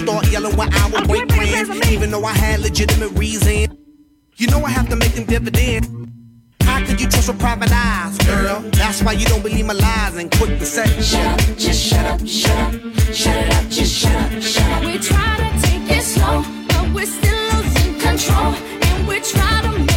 Start yelling when I would break plans. Even though I had legitimate reason. You know I have to make them dividends. How could you trust with private eyes, girl? That's why you don't believe my lies and quick to set. Shut up, just shut up, shut up, shut it up, just shut up, shut up. We try to take it slow, but we're still losing control. And we try to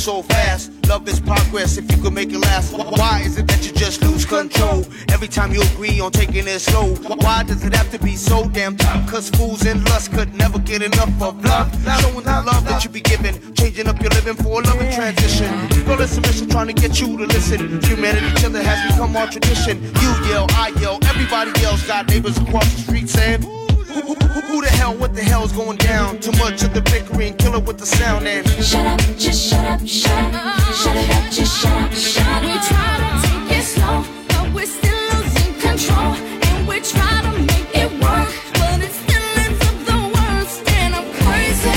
so fast? Love is progress if you could make it last. Why is it that you just lose control every time you agree on taking it slow? Why does it have to be so damn tough? Cause fools and lust could never get enough of love. Showing the love that you be giving, changing up your living for a loving transition. Girl, it's a mission trying to get you to listen. Humanity, each other has become our tradition. You yell, I yell, everybody yells. Got neighbors across the street saying, who, who, who, who the hell, what the hell's going down? Too much of the bickering, kill it with the sound and Shut up, just shut up, shut up, shut it up, just shut up, shut up. We try to take it slow, but we're still losing control. And we try to make it work, but it still ends up the worst. And I'm crazy.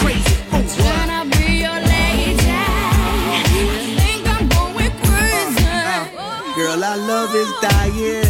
crazy. Oh, Trying to be your lady. I think I'm going crazy. Girl, our love is dying.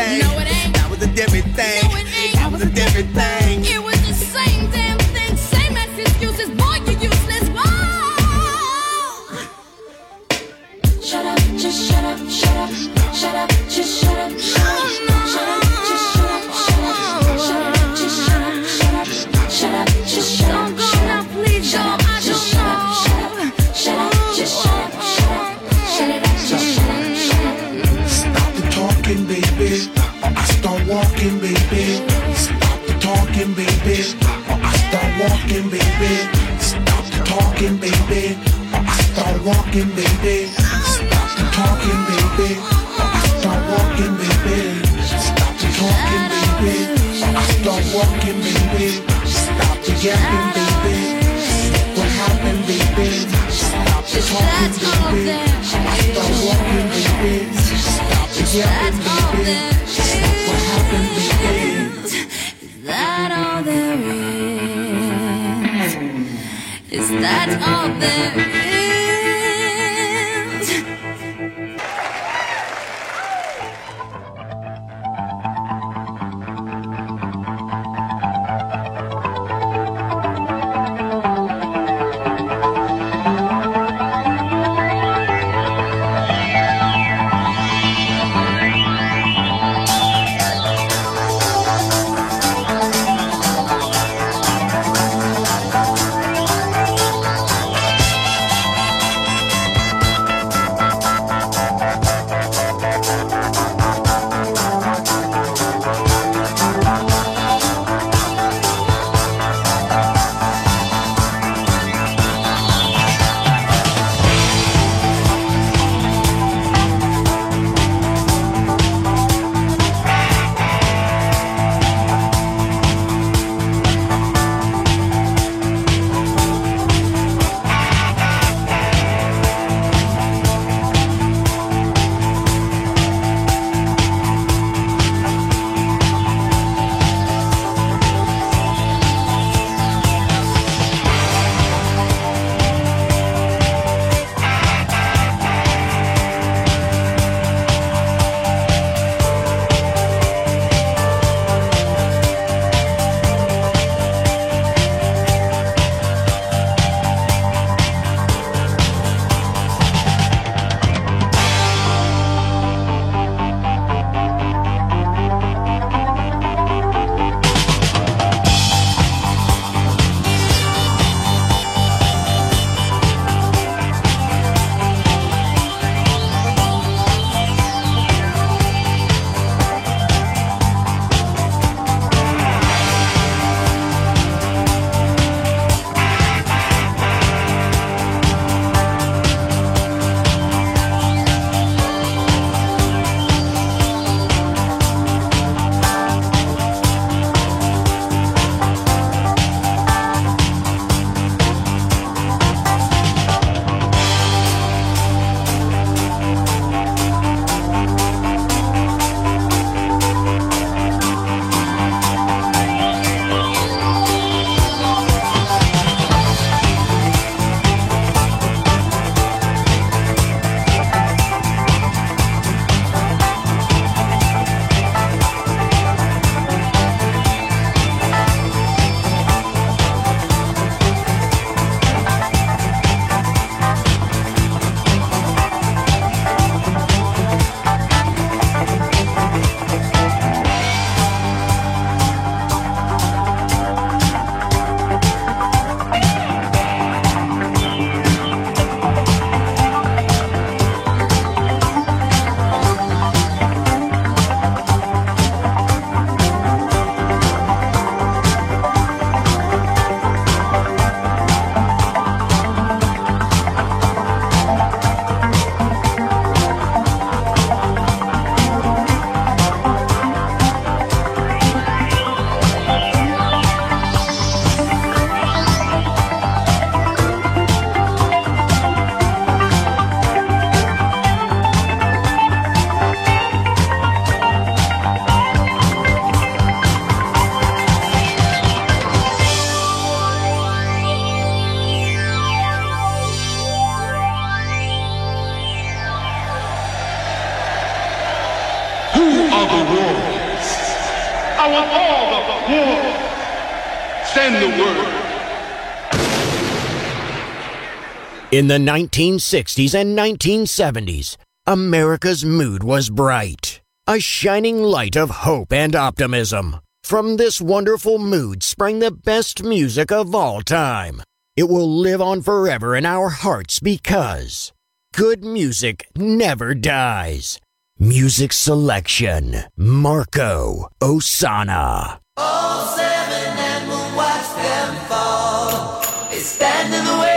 In the 1960s and 1970s, America's mood was bright, a shining light of hope and optimism. From this wonderful mood sprang the best music of all time. It will live on forever in our hearts because good music never dies. Music selection Marco Ossanna. All seven, and we'll watch them fall. It's standing the way.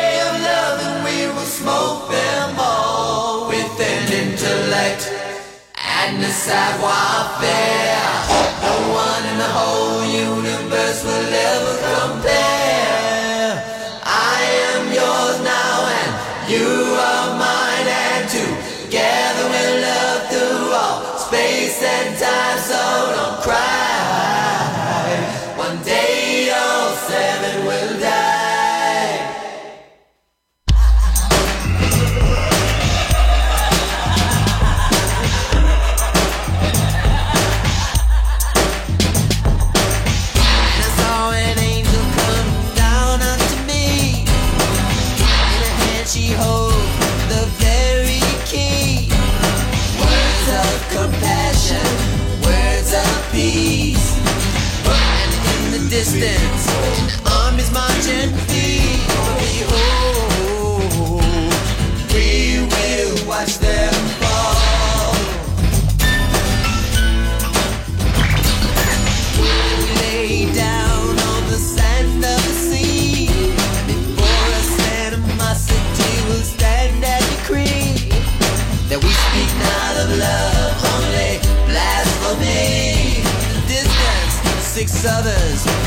and the savoir faire. No one in the whole universe will others.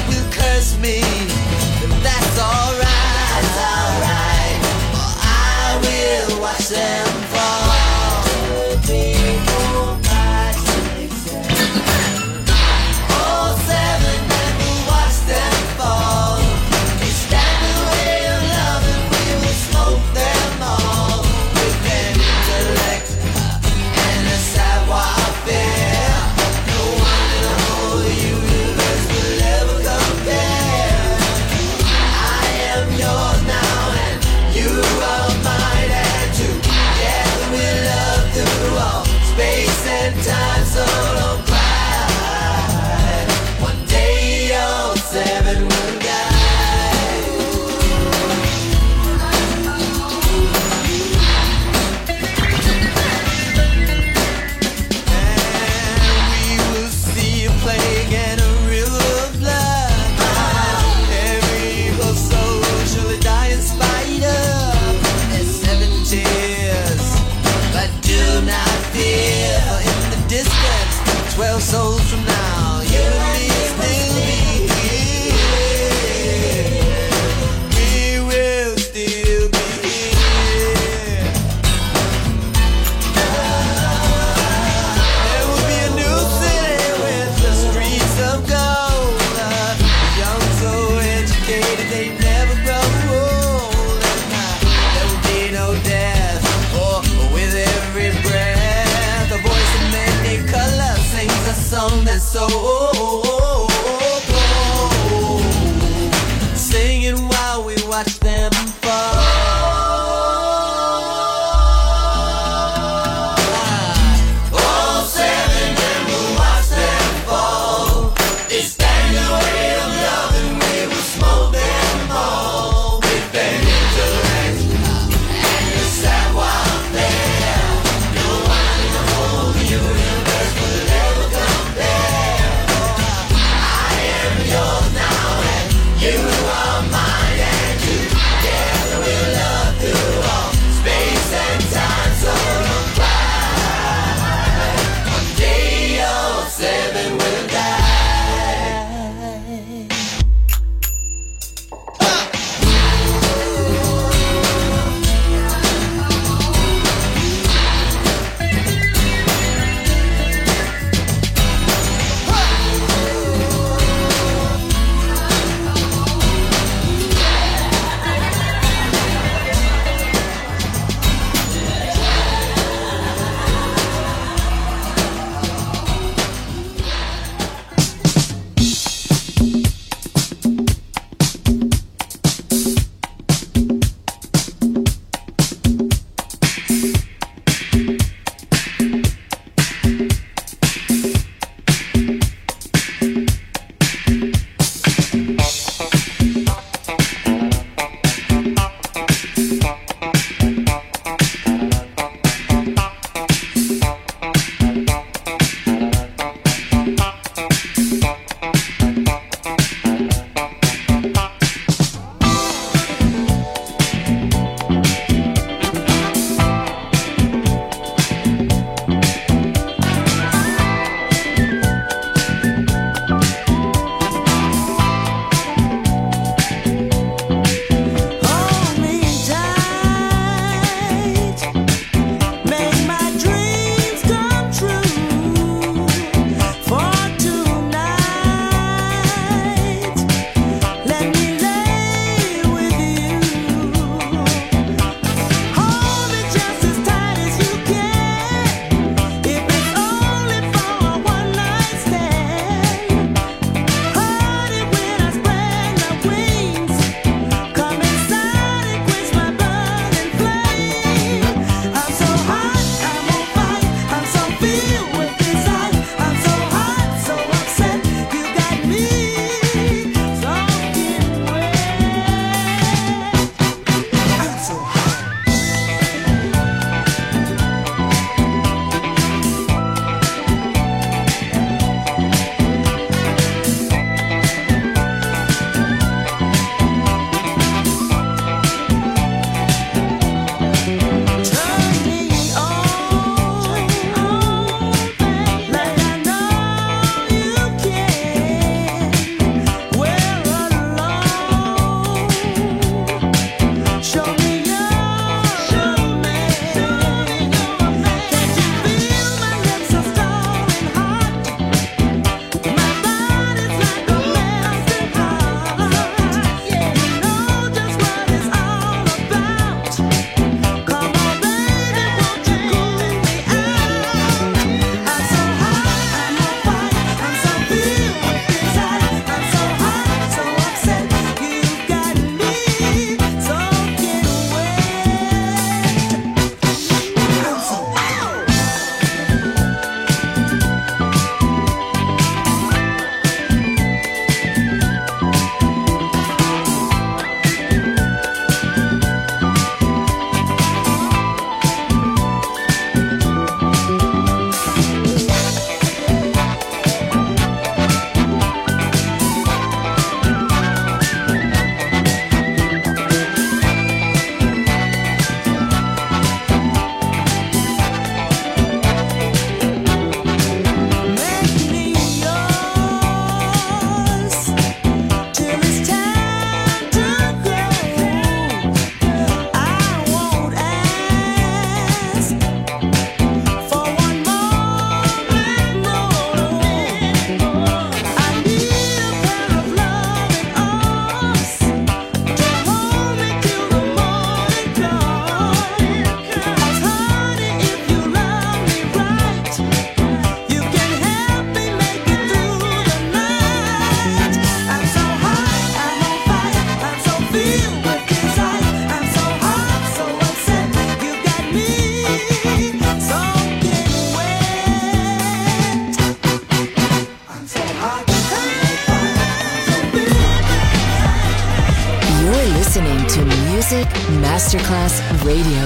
Masterclass Radio.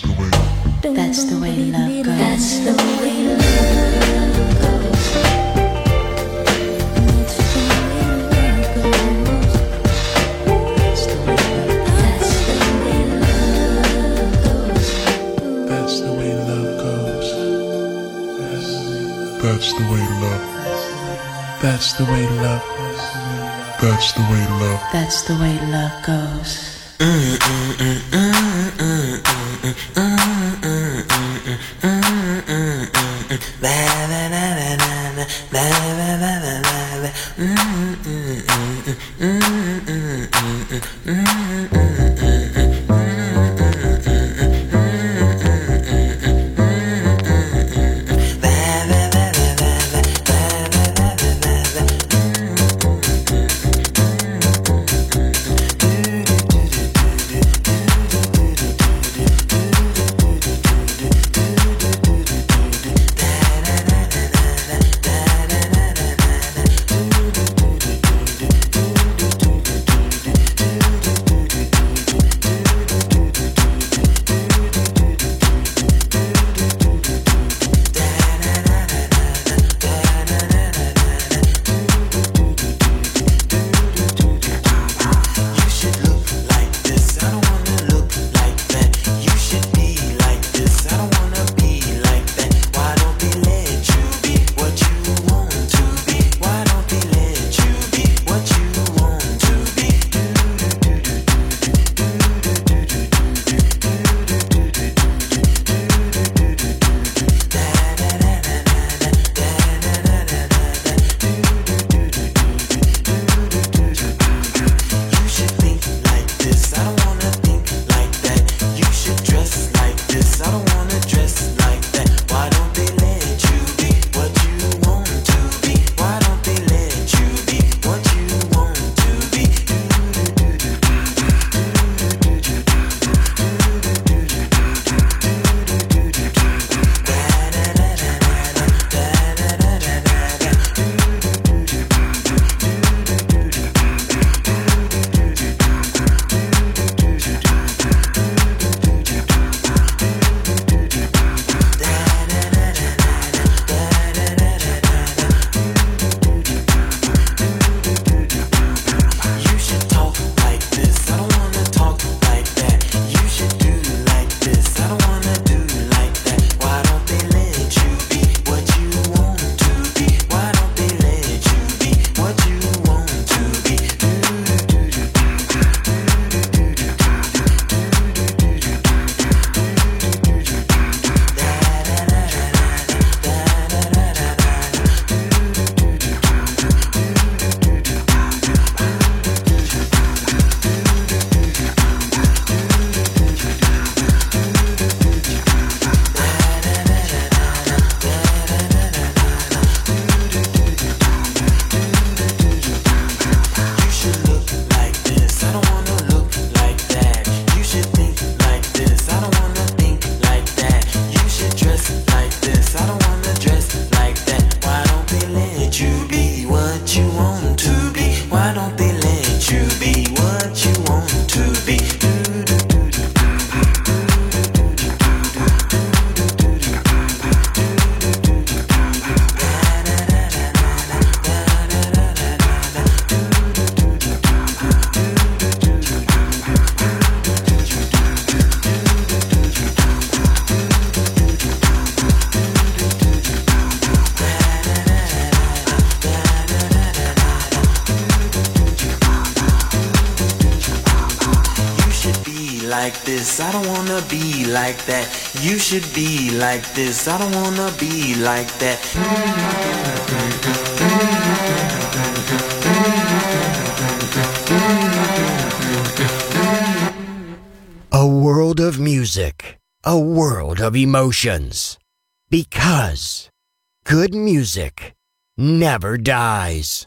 That's the way. That's the way love goes. That's the way love goes. That's the way love. That's the way love. That's the way love. That's the way love goes. Mm, mm, mm, that. You should be like this. I don't wanna be like that. A world of music, a world of emotions. Because good music never dies.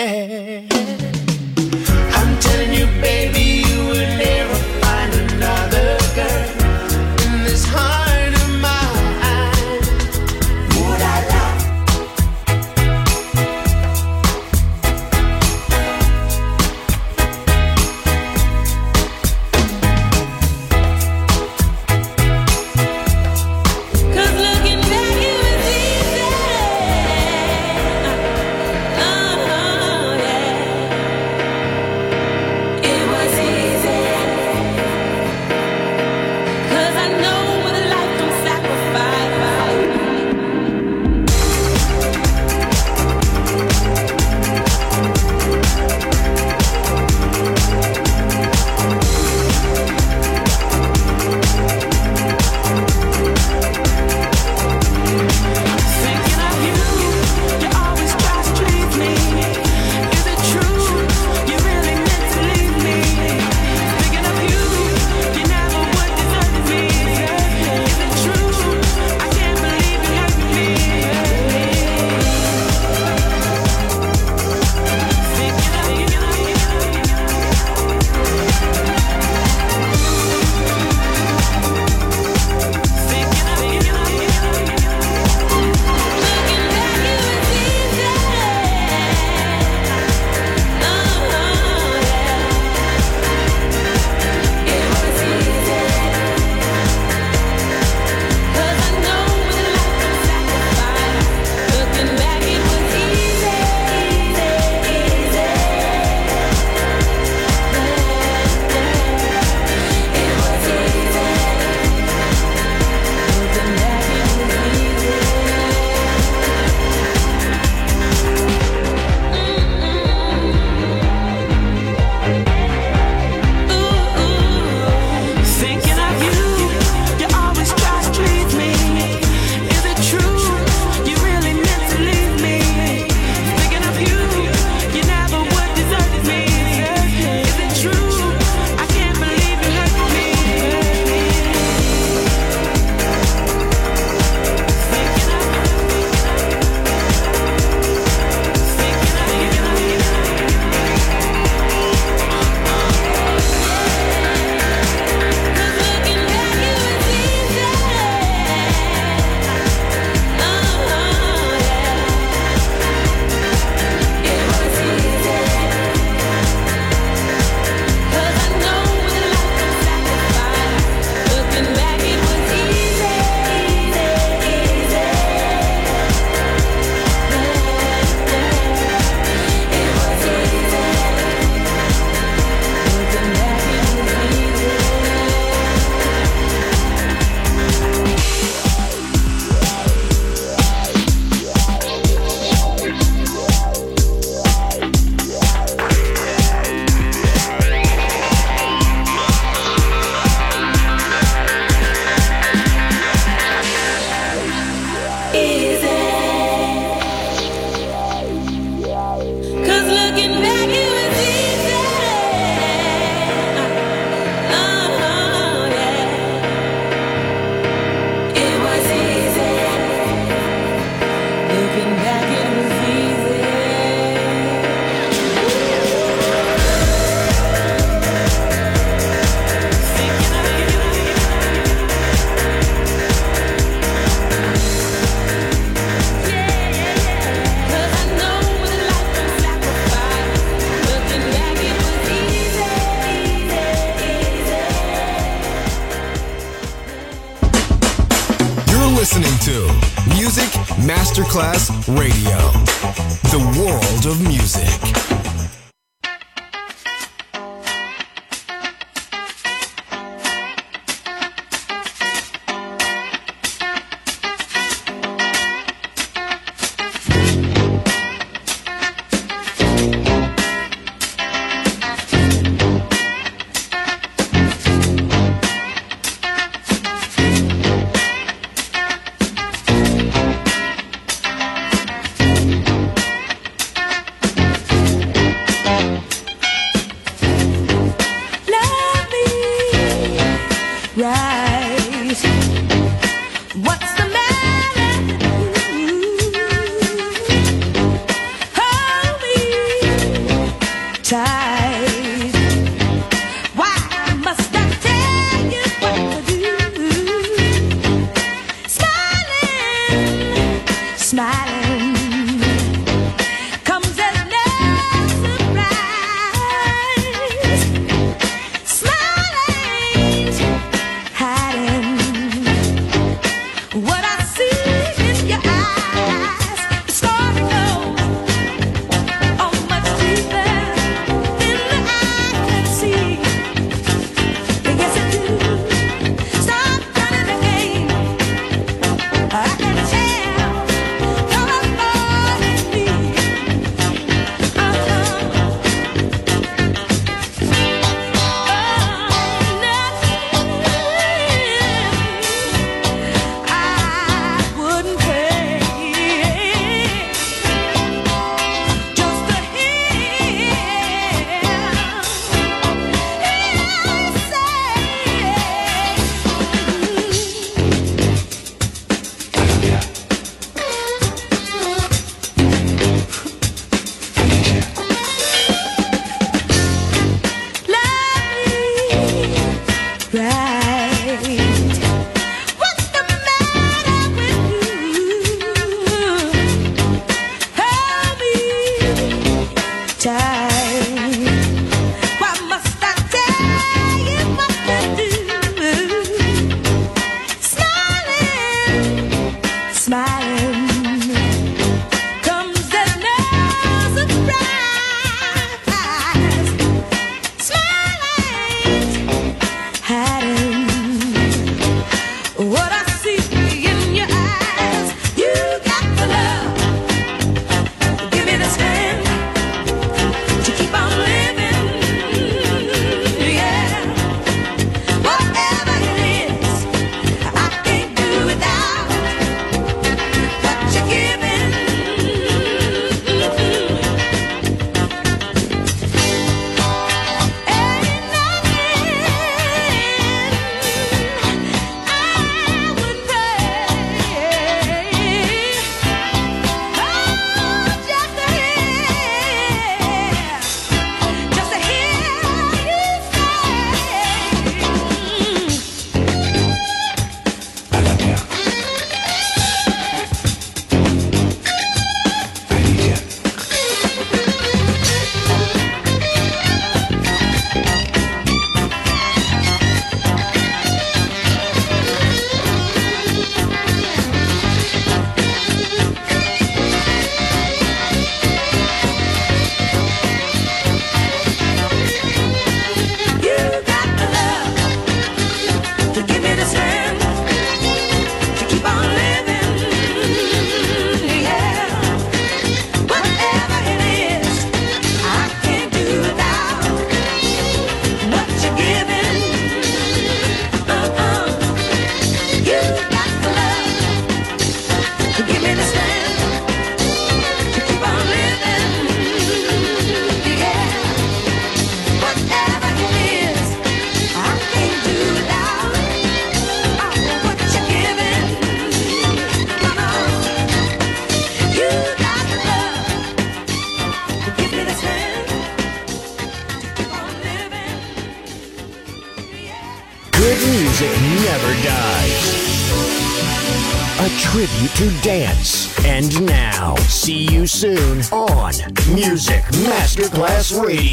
I'm telling you, baby.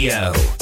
Radio.